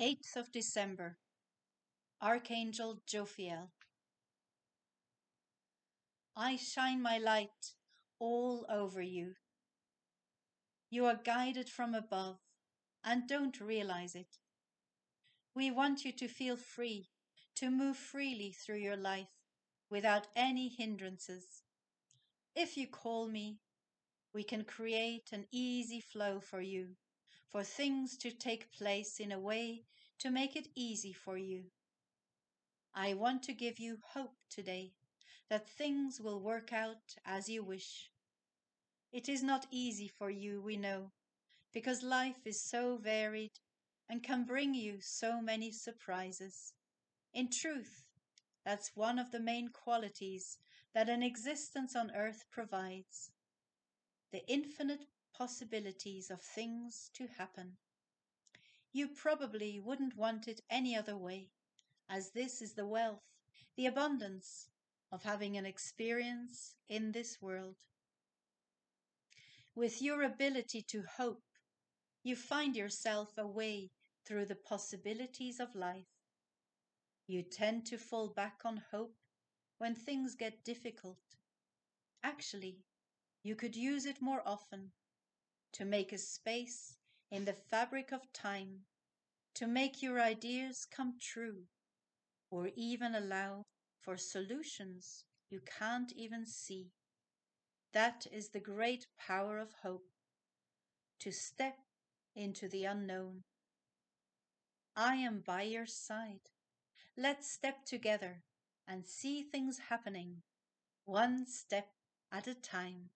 8th of December, Archangel Jophiel. I shine my light all over you. You are guided from above and don't realize it. We want you to feel free, to move freely through your life without any hindrances. If you call me, we can create an easy flow for you, for things to take place in a way to make it easy for you. I want to give you hope today that things will work out as you wish. It is not easy for you, we know, because life is so varied and can bring you so many surprises. In truth, that's one of the main qualities that an existence on earth provides the infinite possibilities of things to happen. You probably wouldn't want it any other way, as this is the wealth, the abundance of having an experience in this world. With your ability to hope, you find yourself a way through the possibilities of life. You tend to fall back on hope when things get difficult. Actually, you could use it more often to make a space in the fabric of time, to make your ideas come true, or even allow for solutions you can't even see. That is the great power of hope to step into the unknown. I am by your side. Let's step together and see things happening, one step at a time.